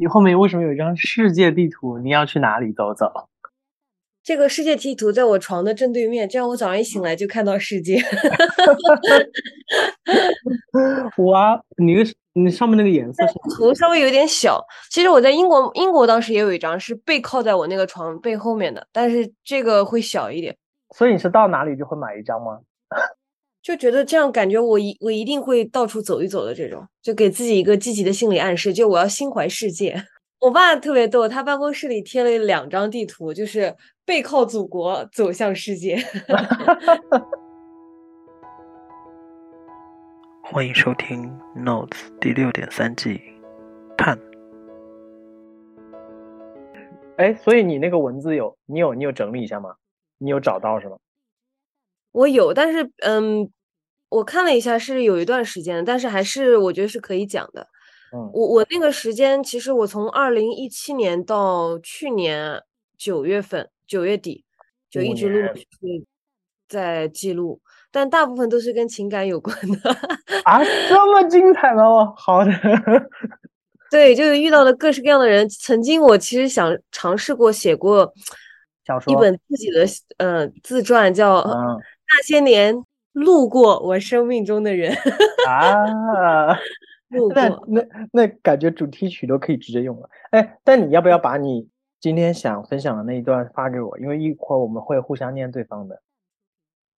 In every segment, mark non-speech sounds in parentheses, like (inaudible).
你后面为什么有一张世界地图？你要去哪里走走？这个世界地图在我床的正对面，这样我早上一醒来就看到世界。(laughs) 哇，你你上面那个颜色图稍微有点小。其实我在英国，英国当时也有一张是背靠在我那个床背后面的，但是这个会小一点。所以你是到哪里就会买一张吗？就觉得这样感觉我一我一定会到处走一走的这种，就给自己一个积极的心理暗示，就我要心怀世界。(laughs) 我爸特别逗，他办公室里贴了两张地图，就是背靠祖国走向世界。(laughs) 欢迎收听《Notes》第六点三季，盼。哎，所以你那个文字有你有你有整理一下吗？你有找到是吗？我有，但是嗯。我看了一下，是有一段时间，但是还是我觉得是可以讲的。嗯，我我那个时间，其实我从二零一七年到去年九月份九月底，就一直陆陆续续在记录，但大部分都是跟情感有关的。啊，这么精彩吗？好的。(laughs) 对，就是遇到了各式各样的人。曾经我其实想尝试过写过小说，一本自己的呃自传，叫《那些年》。路过我生命中的人 (laughs) 啊，路过那那感觉主题曲都可以直接用了。哎，但你要不要把你今天想分享的那一段发给我？因为一会儿我们会互相念对方的。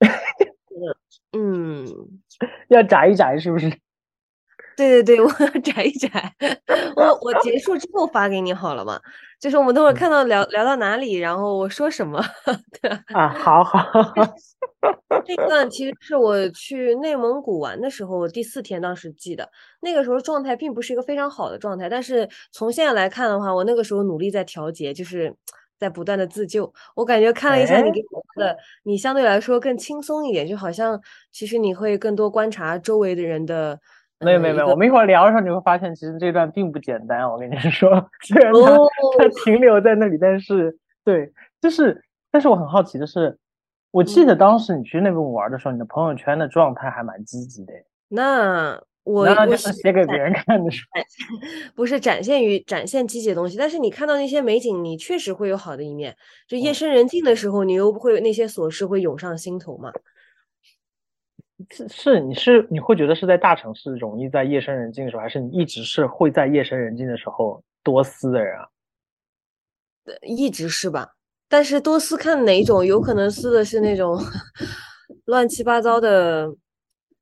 (laughs) 嗯，要眨一眨是不是？对对对，我 (laughs) 摘一摘，(laughs) 我我结束之后发给你好了嘛？就是我们等会儿看到聊聊到哪里，然后我说什么？(laughs) 对啊，好好。这段其实是我去内蒙古玩的时候第四天当时记的，那个时候状态并不是一个非常好的状态，但是从现在来看的话，我那个时候努力在调节，就是在不断的自救。我感觉看了一下你给我的，你相对来说更轻松一点，就好像其实你会更多观察周围的人的。没有没有没有，我们一会儿聊的时候你会发现，其实这段并不简单。我跟你说，(laughs) 虽然它它停留在那里，但是对，就是，但是我很好奇的是。我记得当时你去那边玩的时候，你的朋友圈的状态还蛮积极的。那我就是写给别人看的，是不是展现于展现积极的东西？但是你看到那些美景，你确实会有好的一面。就夜深人静的时候，你又不会那些琐事会涌上心头吗？是是，你是你会觉得是在大城市容易在夜深人静的时候，还是你一直是会在夜深人静的时候多思的人啊？一直是吧。但是多思看哪种，有可能思的是那种 (laughs) 乱七八糟的，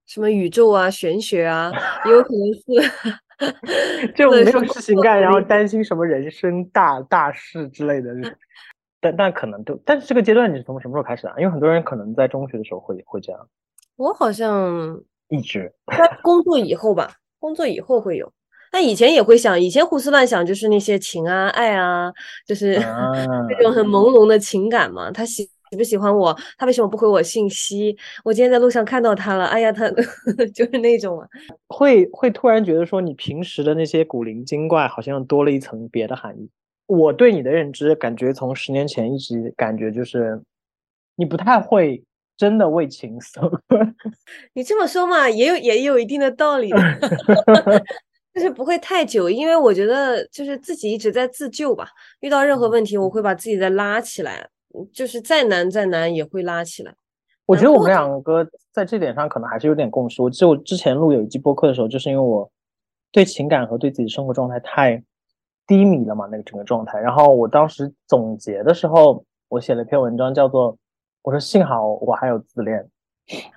什么宇宙啊、玄学啊，也有可能是 (laughs) 就没有事情干，然后担心什么人生大大事之类的。但但可能都，但是这个阶段你是从什么时候开始的？因为很多人可能在中学的时候会会这样。我好像一直在工作以后吧，工作以后会有。但以前也会想，以前胡思乱想就是那些情啊、爱啊，就是那种很朦胧的情感嘛。他喜喜不喜欢我？他为什么不回我信息？我今天在路上看到他了，哎呀，他 (laughs) 就是那种啊。会会突然觉得说，你平时的那些古灵精怪好像多了一层别的含义。我对你的认知，感觉从十年前一直感觉就是，你不太会真的为情所困。(laughs) 你这么说嘛，也有也有一定的道理。(laughs) 就是不会太久，因为我觉得就是自己一直在自救吧。遇到任何问题，我会把自己再拉起来，就是再难再难也会拉起来。我觉得我们两个在这点上可能还是有点共识。我就之前录有一期播客的时候，就是因为我对情感和对自己生活状态太低迷了嘛，那个整个状态。然后我当时总结的时候，我写了一篇文章，叫做“我说幸好我还有自恋”。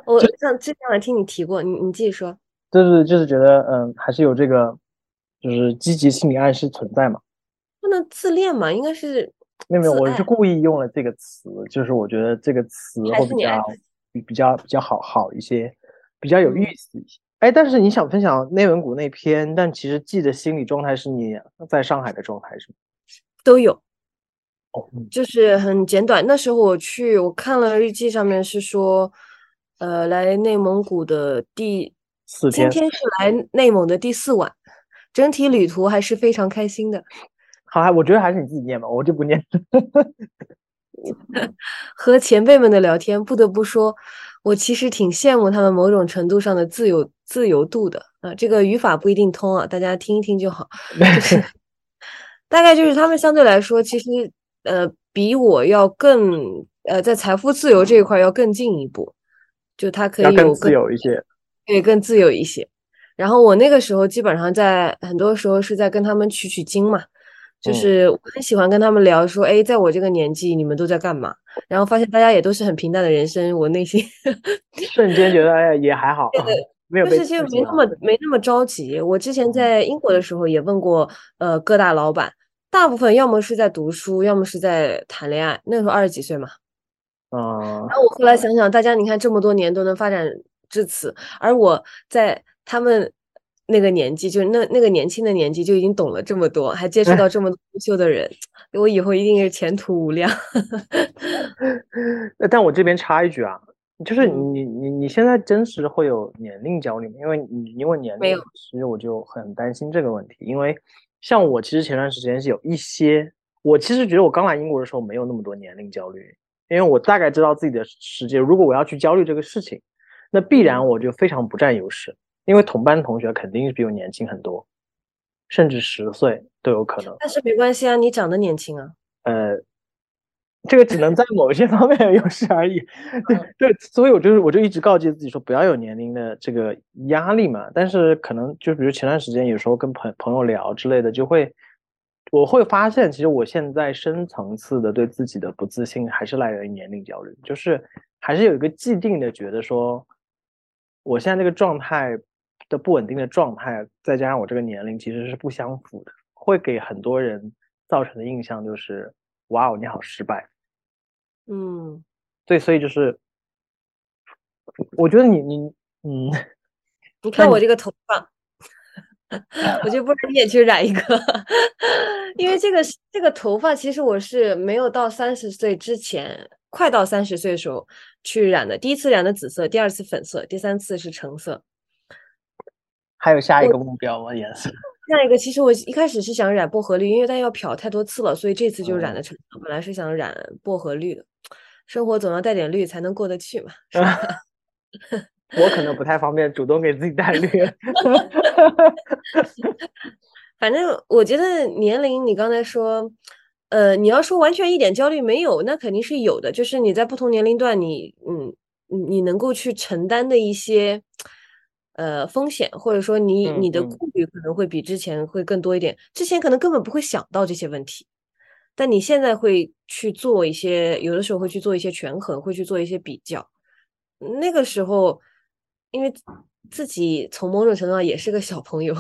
我上之前我听你提过，你你继续说。对对，就是觉得嗯，还是有这个，就是积极心理暗示存在嘛。不能自恋嘛？应该是没有没有，我是故意用了这个词，就是我觉得这个词会比较比比较比较好好一些，比较有意思一些。哎，但是你想分享内蒙古那篇，但其实记的心理状态是你在上海的状态是吗？都有。哦，就是很简短。那时候我去，我看了日记上面是说，呃，来内蒙古的第四天。今天是来内蒙的第四晚，整体旅途还是非常开心的。好，我觉得还是你自己念吧，我就不念。(laughs) 和前辈们的聊天，不得不说，我其实挺羡慕他们某种程度上的自由自由度的啊。这个语法不一定通啊，大家听一听就好。(laughs) 就是 (laughs) 大概就是他们相对来说，其实呃比我要更呃在财富自由这一块要更进一步，就他可以有更自由一些，对，更自由一些。然后我那个时候基本上在很多时候是在跟他们取取经嘛，就是我很喜欢跟他们聊说，哎，在我这个年纪你们都在干嘛？然后发现大家也都是很平淡的人生，我内心 (laughs) 瞬间觉得哎也还好，没有就是就没那么没那么着急。我之前在英国的时候也问过呃各大老板，大部分要么是在读书，要么是在谈恋爱。那时候二十几岁嘛，嗯。然后我后来想想，大家你看这么多年都能发展至此，而我在。他们那个年纪，就是那那个年轻的年纪，就已经懂了这么多，还接触到这么多优秀的人，我以后一定是前途无量。(laughs) 但我这边插一句啊，就是你你你现在真实会有年龄焦虑吗？因为你因为年龄，其实我就很担心这个问题。因为像我，其实前段时间是有一些，我其实觉得我刚来英国的时候没有那么多年龄焦虑，因为我大概知道自己的世界。如果我要去焦虑这个事情，那必然我就非常不占优势。因为同班同学肯定是比我年轻很多，甚至十岁都有可能。但是没关系啊，你长得年轻啊。呃，这个只能在某些方面有优势而已。对对，所以我就是我就一直告诫自己说不要有年龄的这个压力嘛。但是可能就比如前段时间有时候跟朋朋友聊之类的，就会我会发现，其实我现在深层次的对自己的不自信还是来源于年龄焦虑，就是还是有一个既定的觉得说我现在这个状态。的不稳定的状态，再加上我这个年龄，其实是不相符的，会给很多人造成的印象就是，哇哦，你好失败。嗯，对，所以就是，我觉得你你嗯，你看我这个头发，我就不如你也去染一个，(laughs) 因为这个这个头发其实我是没有到三十岁之前，快到三十岁的时候去染的，第一次染的紫色，第二次粉色，第三次是橙色。还有下一个目标吗？颜色？下一个，其实我一开始是想染薄荷绿，因为但要漂太多次了，所以这次就染的橙色。本来是想染薄荷绿的，生活总要带点绿才能过得去嘛。(laughs) (laughs) 我可能不太方便主动给自己带绿。(laughs) 反正我觉得年龄，你刚才说，呃，你要说完全一点焦虑没有，那肯定是有的。就是你在不同年龄段，你嗯，你能够去承担的一些。呃，风险或者说你你的顾虑可能会比之前会更多一点，之前可能根本不会想到这些问题，但你现在会去做一些，有的时候会去做一些权衡，会去做一些比较。那个时候，因为自己从某种程度上也是个小朋友，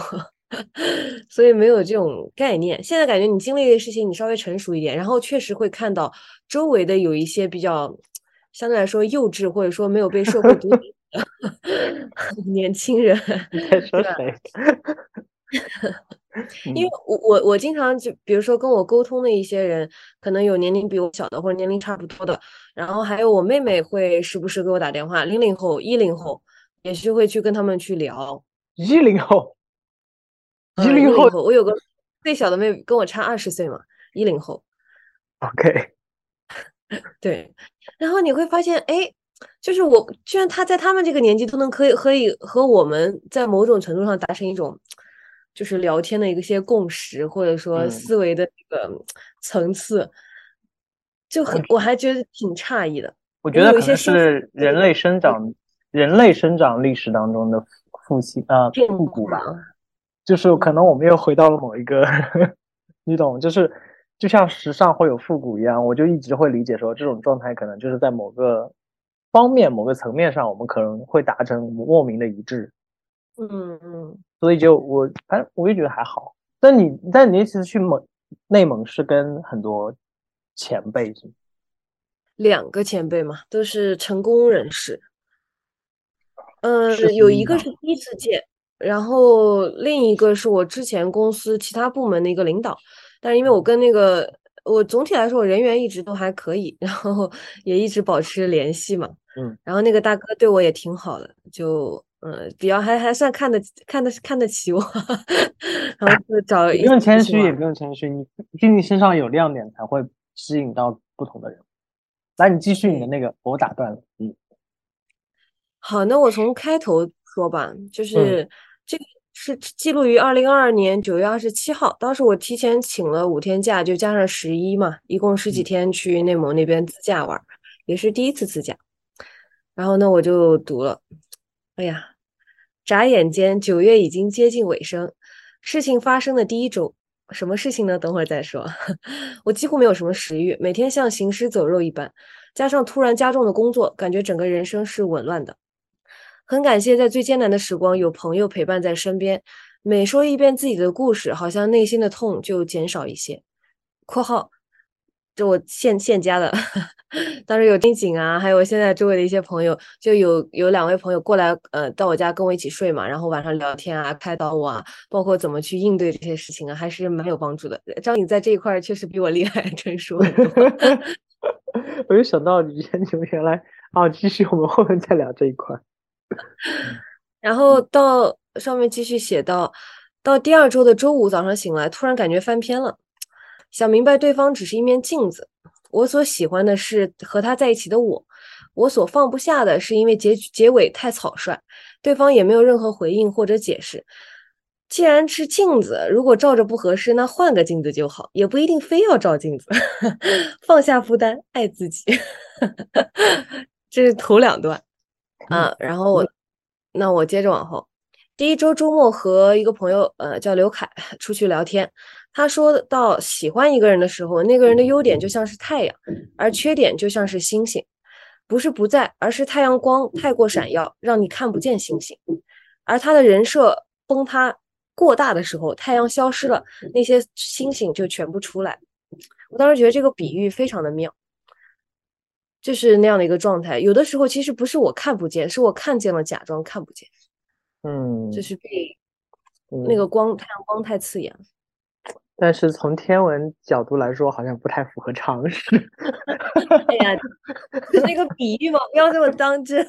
(laughs) 所以没有这种概念。现在感觉你经历的事情，你稍微成熟一点，然后确实会看到周围的有一些比较相对来说幼稚，或者说没有被社会毒。(laughs) (laughs) 年轻人在说谁？(laughs) 因为我我我经常就比如说跟我沟通的一些人，可能有年龄比我小的，或者年龄差不多的，然后还有我妹妹会时不时给我打电话，零零后、一零后也是会去跟他们去聊。一零后，一零后，我有个最小的妹妹跟我差二十岁嘛，一零后。OK，(laughs) 对，然后你会发现，哎。就是我，居然他在他们这个年纪都能可以可以和我们在某种程度上达成一种，就是聊天的一些共识，或者说思维的这个层次，就很我还觉得挺诧异的。我觉得可能是人类生长人类生长历史当中的复兴啊复古吧，就是可能我们又回到了某一个，(laughs) 你懂，就是就像时尚会有复古一样，我就一直会理解说这种状态可能就是在某个。方面某个层面上，我们可能会达成莫名的一致。嗯嗯，所以就我反正，我也觉得还好。但你但你那次去蒙内蒙是跟很多前辈是？两个前辈嘛，都是成功人士。嗯，有一个是第一次见，然后另一个是我之前公司其他部门的一个领导。但是因为我跟那个我总体来说我人缘一直都还可以，然后也一直保持联系嘛。嗯，然后那个大哥对我也挺好的，就嗯，比较还还算看得看得看得起我，(laughs) 然后就找不用谦虚也不用谦虚，你毕竟身上有亮点才会吸引到不同的人。来，你继续你的那个，我打断了。嗯，好，那我从开头说吧，就是这个是记录于二零二二年九月二十七号，当时我提前请了五天假，就加上十一嘛，一共十几天去内蒙那边自驾玩，也是第一次自驾。然后呢，我就读了，哎呀，眨眼间九月已经接近尾声，事情发生的第一周，什么事情呢？等会儿再说。(laughs) 我几乎没有什么食欲，每天像行尸走肉一般，加上突然加重的工作，感觉整个人生是紊乱的。很感谢在最艰难的时光有朋友陪伴在身边，每说一遍自己的故事，好像内心的痛就减少一些。（括号）这我现现加的，(laughs) 当时有丁景啊，还有现在周围的一些朋友，就有有两位朋友过来，呃，到我家跟我一起睡嘛，然后晚上聊天啊，开导我啊，包括怎么去应对这些事情啊，还是蛮有帮助的。张颖在这一块确实比我厉害，成熟。(laughs) 我就想到你 (laughs) 你们原来啊，继续我们后面再聊这一块。然后到上面继续写到，到第二周的周五早上醒来，突然感觉翻篇了，想明白对方只是一面镜子，我所喜欢的是和他在一起的我，我所放不下的是因为结结尾太草率，对方也没有任何回应或者解释。既然是镜子，如果照着不合适，那换个镜子就好，也不一定非要照镜子。(laughs) 放下负担，爱自己，(laughs) 这是头两段。啊，然后我，那我接着往后。第一周周末和一个朋友，呃，叫刘凯，出去聊天。他说到喜欢一个人的时候，那个人的优点就像是太阳，而缺点就像是星星，不是不在，而是太阳光太过闪耀，让你看不见星星。而他的人设崩塌过大的时候，太阳消失了，那些星星就全部出来。我当时觉得这个比喻非常的妙。就是那样的一个状态，有的时候其实不是我看不见，是我看见了，假装看不见。嗯，就是被那个光太阳光太刺眼了。但是从天文角度来说，好像不太符合常识。(laughs) 哎呀，就那个比喻嘛，不要这么当真。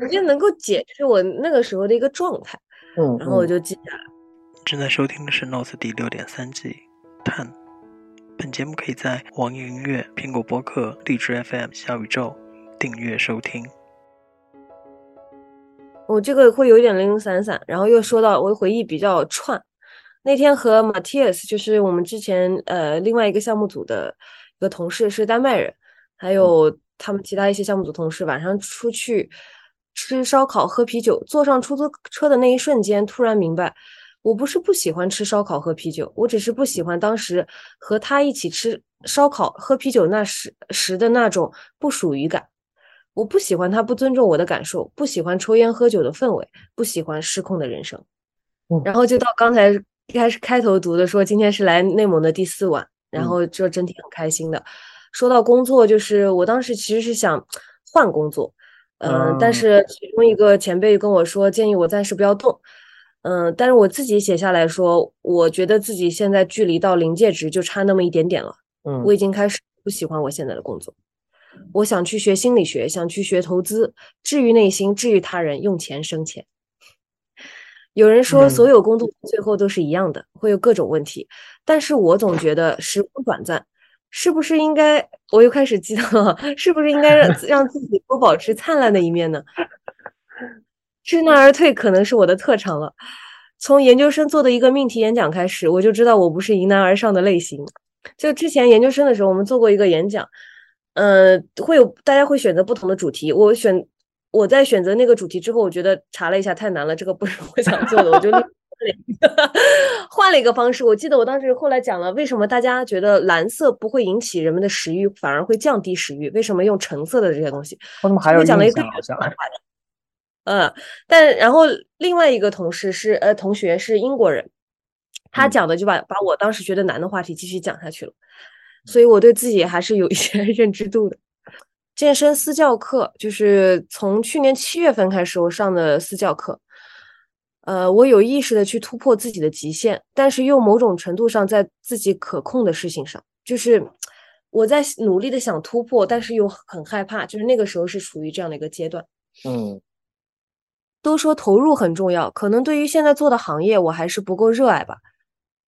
我觉得能够解释我那个时候的一个状态。嗯，然后我就记下来。正在收听的是《Notes》第六点三季，探。本节目可以在网易云音乐、苹果播客、荔枝 FM、小宇宙订阅收听。我这个会有一点零零散散，然后又说到我回忆比较串。那天和 Matthias，就是我们之前呃另外一个项目组的一个同事，是丹麦人，还有他们其他一些项目组同事，晚上出去吃烧烤、喝啤酒，坐上出租车的那一瞬间，突然明白。我不是不喜欢吃烧烤喝啤酒，我只是不喜欢当时和他一起吃烧烤喝啤酒那时时的那种不属于感。我不喜欢他不尊重我的感受，不喜欢抽烟喝酒的氛围，不喜欢失控的人生。然后就到刚才一开始开头读的说，今天是来内蒙的第四晚，然后这整体很开心的。说到工作，就是我当时其实是想换工作，嗯，但是其中一个前辈跟我说，建议我暂时不要动。嗯，但是我自己写下来说，我觉得自己现在距离到临界值就差那么一点点了。嗯，我已经开始不喜欢我现在的工作，我想去学心理学，想去学投资，治愈内心，治愈他人，用钱生钱。有人说，所有工作最后都是一样的，会有各种问题，但是我总觉得时光短暂，是不是应该？我又开始激动了，是不是应该让让自己多保持灿烂的一面呢？知难而退可能是我的特长了。从研究生做的一个命题演讲开始，我就知道我不是迎难而上的类型。就之前研究生的时候，我们做过一个演讲，呃，会有大家会选择不同的主题。我选我在选择那个主题之后，我觉得查了一下太难了，这个不是我想做的，我就 (laughs) 换了一个方式。我记得我当时后来讲了，为什么大家觉得蓝色不会引起人们的食欲，反而会降低食欲？为什么用橙色的这些东西？我怎么还有讲了一个好像。嗯，但然后另外一个同事是呃同学是英国人，他讲的就把把我当时觉得难的话题继续讲下去了，所以我对自己还是有一些 (laughs) 认知度的。健身私教课就是从去年七月份开始我上的私教课，呃，我有意识的去突破自己的极限，但是又某种程度上在自己可控的事情上，就是我在努力的想突破，但是又很害怕，就是那个时候是处于这样的一个阶段，嗯。都说投入很重要，可能对于现在做的行业，我还是不够热爱吧。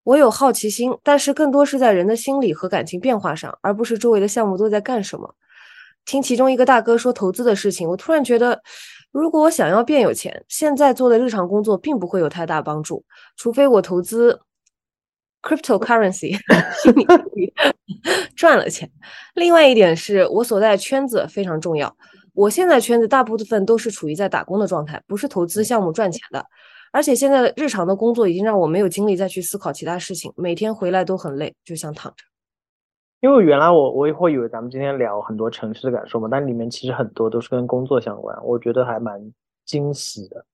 我有好奇心，但是更多是在人的心理和感情变化上，而不是周围的项目都在干什么。听其中一个大哥说投资的事情，我突然觉得，如果我想要变有钱，现在做的日常工作并不会有太大帮助，除非我投资 cryptocurrency (laughs) (laughs) 赚了钱。另外一点是我所在的圈子非常重要，我现在圈子大部分都是处于在打工的状态，不是投资项目赚钱的。而且现在日常的工作已经让我没有精力再去思考其他事情，每天回来都很累，就想躺着。因为原来我我也会以为咱们今天聊很多城市的感受嘛，但里面其实很多都是跟工作相关，我觉得还蛮惊喜的。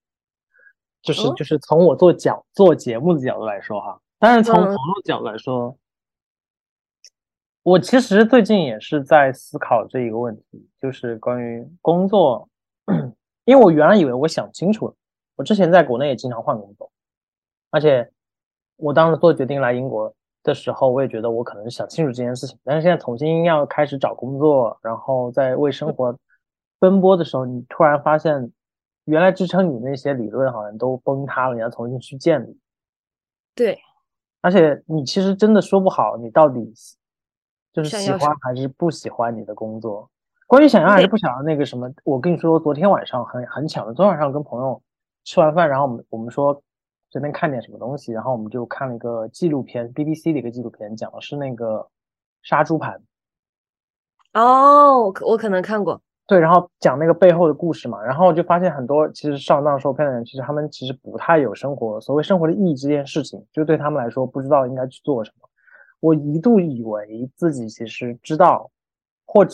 就是就是从我做角做节目的角度来说哈，但是从朋友角度来说，我其实最近也是在思考这一个问题，就是关于工作，(clears throat) 因为我原来以为我想清楚了，我之前在国内也经常换工作，而且我当时做决定来英国。的时候，我也觉得我可能想清楚这件事情，但是现在重新要开始找工作，然后在为生活奔波的时候，你突然发现，原来支撑你那些理论好像都崩塌了，你要重新去建立。对，而且你其实真的说不好，你到底就是喜欢还是不喜欢你的工作。关于想要还是不想要那个什么，我跟你说，昨天晚上很很巧的，昨天晚上跟朋友吃完饭，然后我们我们说。随便看点什么东西，然后我们就看了一个纪录片，BBC 的一个纪录片，讲的是那个杀猪盘。哦，我我可能看过。对，然后讲那个背后的故事嘛，然后就发现很多其实上当受骗的人，其实他们其实不太有生活，所谓生活的意义这件事情，就对他们来说不知道应该去做什么。我一度以为自己其实知道，或者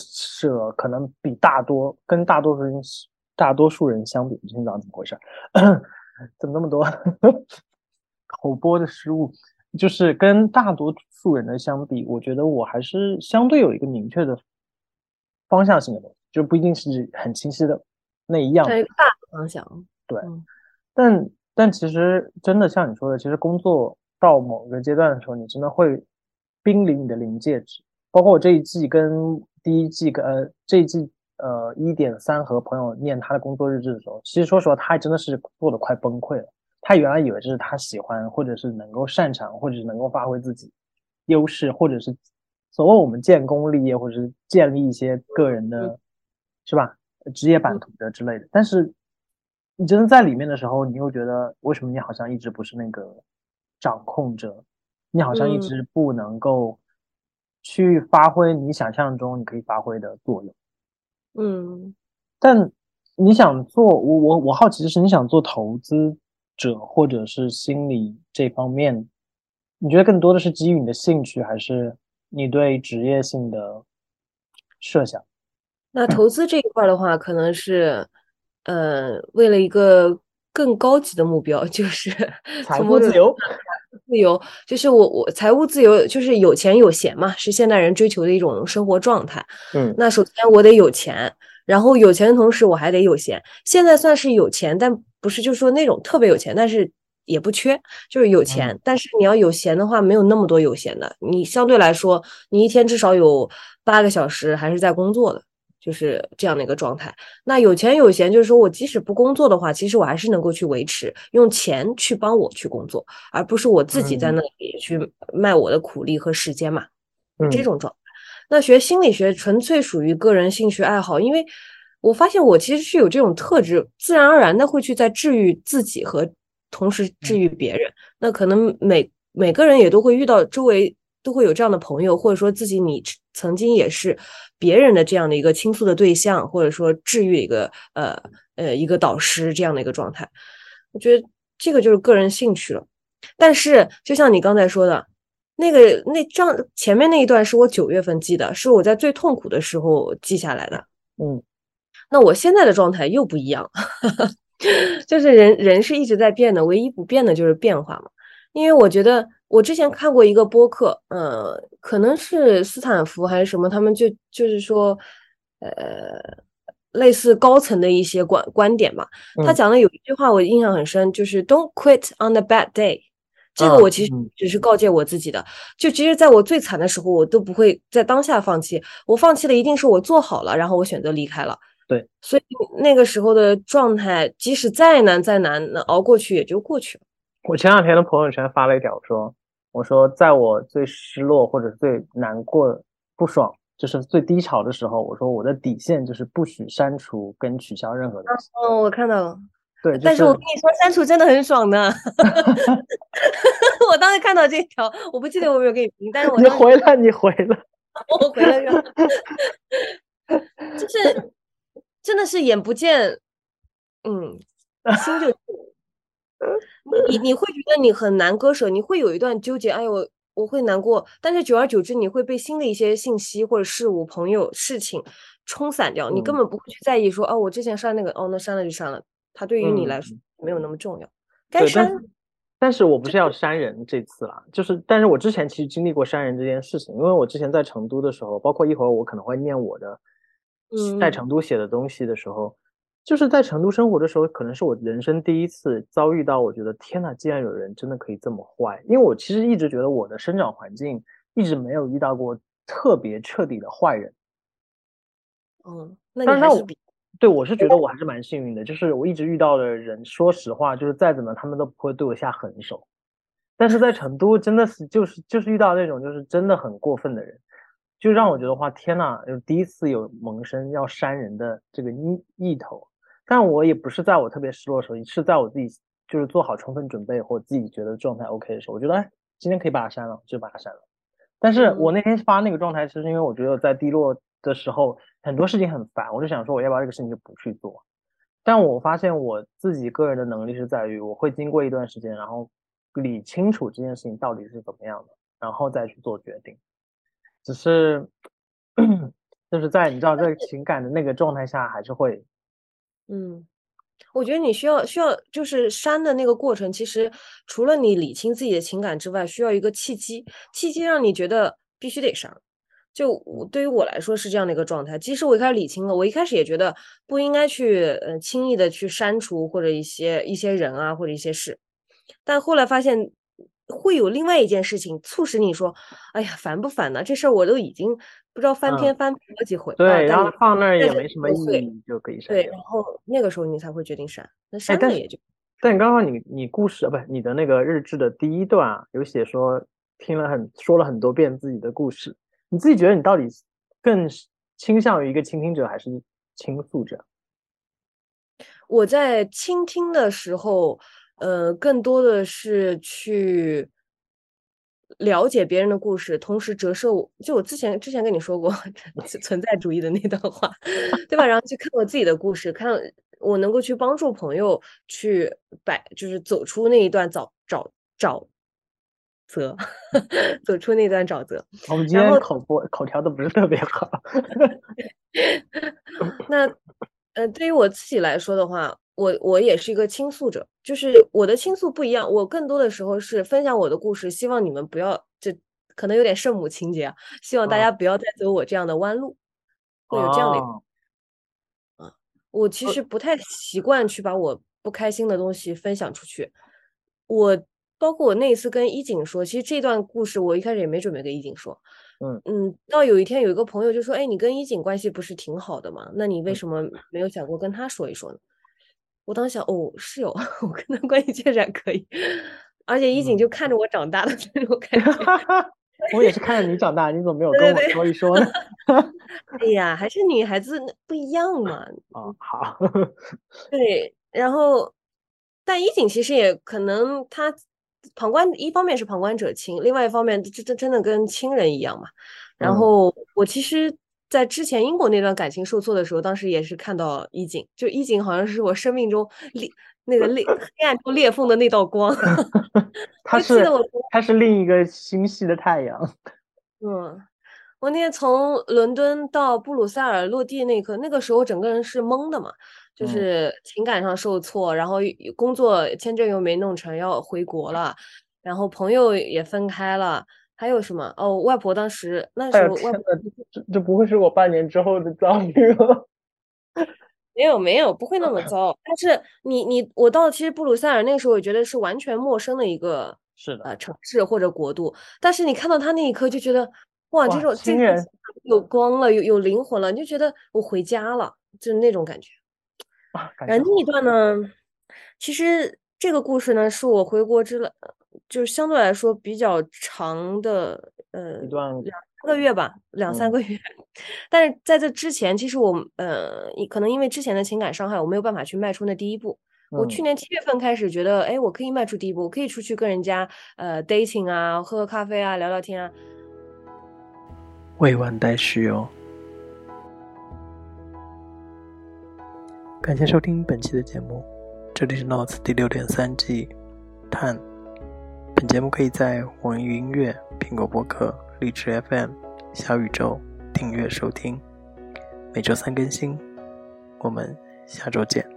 可能比大多跟大多数人大多数人相比，今天早上怎么回事？(coughs) 怎么那么多 (laughs) 口播的失误？就是跟大多数人的相比，我觉得我还是相对有一个明确的方向性的东西，就不一定是很清晰的那一样。大方向。对，但但其实真的像你说的，其实工作到某个阶段的时候，你真的会濒临你的临界值。包括我这一季跟第一季跟呃这一季。呃，一点三和朋友念他的工作日志的时候，其实说实话，他真的是做的快崩溃了。他原来以为这是他喜欢，或者是能够擅长，或者是能够发挥自己优势，或者是所谓我们建功立业，或者是建立一些个人的，是吧？职业版图的之类的。但是你真的在里面的时候，你又觉得为什么你好像一直不是那个掌控者？你好像一直不能够去发挥你想象中你可以发挥的作用。嗯，但你想做我我我好奇的是，你想做投资者或者是心理这方面，你觉得更多的是基于你的兴趣，还是你对职业性的设想？(clears throat) 那投资这一块的话，可能是呃，为了一个更高级的目标，就是 (laughs) 财务自由。自由就是我我财务自由就是有钱有闲嘛，是现代人追求的一种生活状态。嗯，那首先我得有钱，然后有钱的同时我还得有闲。现在算是有钱，但不是就是说那种特别有钱，但是也不缺，就是有钱。但是你要有闲的话，没有那么多有闲的。你相对来说，你一天至少有八个小时还是在工作的。就是这样的一个状态。那有钱有闲，就是说我即使不工作的话，其实我还是能够去维持，用钱去帮我去工作，而不是我自己在那里去卖我的苦力和时间嘛。这种状态。那学心理学纯粹属于个人兴趣爱好，因为我发现我其实是有这种特质，自然而然的会去在治愈自己和同时治愈别人。那可能每每个人也都会遇到周围。都会有这样的朋友，或者说自己你曾经也是别人的这样的一个倾诉的对象，或者说治愈一个呃呃一个导师这样的一个状态。我觉得这个就是个人兴趣了。但是就像你刚才说的，那个那张前面那一段是我九月份记的，是我在最痛苦的时候记下来的。嗯，那我现在的状态又不一样，(laughs) 就是人人是一直在变的，唯一不变的就是变化嘛。因为我觉得。我之前看过一个播客，呃，可能是斯坦福还是什么，他们就就是说，呃，类似高层的一些观观点吧。他讲的有一句话我印象很深，就是 “Don't quit on the bad day”。这个我其实只是告诫我自己的，就其实在我最惨的时候，我都不会在当下放弃。我放弃了，一定是我做好了，然后我选择离开了。对，所以那个时候的状态，即使再难再难，那熬过去也就过去了。我前两天的朋友圈发了一条，说：“我说，在我最失落或者最难过、不爽就是最低潮的时候，我说我的底线就是不许删除跟取消任何东西。哦，我看到了。对，但是我跟你说，删除真的很爽的。(laughs) (laughs) 我当时看到这条，我不记得我有没有给你评，但是我你回了，你回了，我回了，(laughs) 就是真的是眼不见，嗯，心就你你会觉得你很难割舍，你会有一段纠结，哎呦，我会难过，但是久而久之，你会被新的一些信息或者事物、朋友、事情冲散掉，你根本不会去在意说，哦，我之前删那个，哦，那删了就删了。它对于你来说没有那么重要，该删。但是我不是要删人这次啦，就是，但是我之前其实经历过删人这件事情，因为我之前在成都的时候，包括一会儿我可能会念我的，在成都写的东西的时候，就是在成都生活的时候，可能是我人生第一次遭遇到，我觉得天呐，竟然有人真的可以这么坏，因为我其实一直觉得我的生长环境一直没有遇到过特别彻底的坏人。嗯，那你还是比。对，我是觉得我还是蛮幸运的，就是我一直遇到的人，说实话，就是再怎么他们都不会对我下狠手。但是在成都，真的是就是就是遇到那种就是真的很过分的人，就让我觉得话，天呐，就第一次有萌生要扇人的这个意意头。但我也不是在我特别失落的时候，是在我自己就是做好充分准备或自己觉得状态 OK 的时候，我觉得哎，今天可以把它删了，就把它删了。但是我那天发那个状态，其实因为我觉得在低落。的时候很多事情很烦，我就想说我要不要这个事情就不去做。但我发现我自己个人的能力是在于，我会经过一段时间，然后理清楚这件事情到底是怎么样的，然后再去做决定。只是 (clears throat) 就是在你知道在情感的那个状态下，还是会，嗯，我觉得你需要需要就是删的那个过程，其实除了你理清自己的情感之外，需要一个契机，契机让你觉得必须得删。就我对于我来说是这样的一个状态。即使我一开始理清了，我一开始也觉得不应该去呃轻易的去删除或者一些一些人啊或者一些事，但后来发现会有另外一件事情促使你说，哎呀烦不烦呢？这事儿我都已经不知道翻篇翻好几回。对，然后放那儿也没什么意义，就可以删。对，然后那个时候你才会决定删。那删了也就。但刚刚你你故事不是你的那个日志的第一段啊，有写说听了很说了很多遍自己的故事。你自己觉得你到底更倾向于一个倾听者还是倾诉者？我在倾听的时候，呃，更多的是去了解别人的故事，同时折射我。就我之前之前跟你说过存在主义的那段话，对吧？然后去看我自己的故事，看我能够去帮助朋友去摆，就是走出那一段找找找。则 (laughs) 走出那段沼泽。我们今天口播口条都不是特别好。(laughs) 那呃，对于我自己来说的话，我我也是一个倾诉者，就是我的倾诉不一样，我更多的时候是分享我的故事，希望你们不要这可能有点圣母情节啊，希望大家不要再走我这样的弯路，会有这样的。啊，我其实不太习惯去把我不开心的东西分享出去，我。包括我那一次跟一景说，其实这段故事我一开始也没准备跟一景说，嗯嗯，到有一天有一个朋友就说，哎，你跟一景关系不是挺好的吗？那你为什么没有想过跟他说一说呢？我当时想，哦，是有，(laughs) 我跟他关系确实还可以，而且一景就看着我长大的这种感觉，(laughs) 我也是看着你长大，你怎么没有跟我说一说呢？(laughs) 哎呀，还是女孩子不一样嘛。哦，好，对，然后，但一景其实也可能他。旁观一方面是旁观者清，另外一方面这这真的跟亲人一样嘛。然后我其实，在之前英国那段感情受挫的时候，当时也是看到衣锦，就衣锦好像是我生命中 (laughs) 裂那个裂黑暗中裂缝的那道光。(laughs) (laughs) 他是他是另一个星系的太阳。嗯，我那天从伦敦到布鲁塞尔落地那一刻，那个时候整个人是懵的嘛。就是情感上受挫，然后工作签证又没弄成，要回国了，然后朋友也分开了，还有什么？哦，外婆当时那时候外婆，这这不会是我半年之后的遭遇吗？(laughs) 没有没有，不会那么 (laughs) 糟。但是你你我到其实布鲁塞尔那个时候，我觉得是完全陌生的一个是的呃城市或者国度，但是你看到他那一刻就觉得哇，这种亲人有光了，有有灵魂了，你就觉得我回家了，就是那种感觉。然后那一段呢，其实这个故事呢，是我回国之了就是相对来说比较长的呃一段两三个月吧，两三嗯个月。但是在这之前，其实我呃可能因为之前的情感伤害，我没有办法去迈出那第一步。我去嗯年七月份开始觉得，哎，我可以迈出第一步，我可以出去跟人家呃 dating 啊，喝喝咖啡啊，聊聊天啊。未完待续哦。感谢收听本期的节目，这里是 Notes 第六点三季探。本节目可以在网易云音乐、苹果播客、荔枝 FM、小宇宙订阅收听，每周三更新。我们下周见。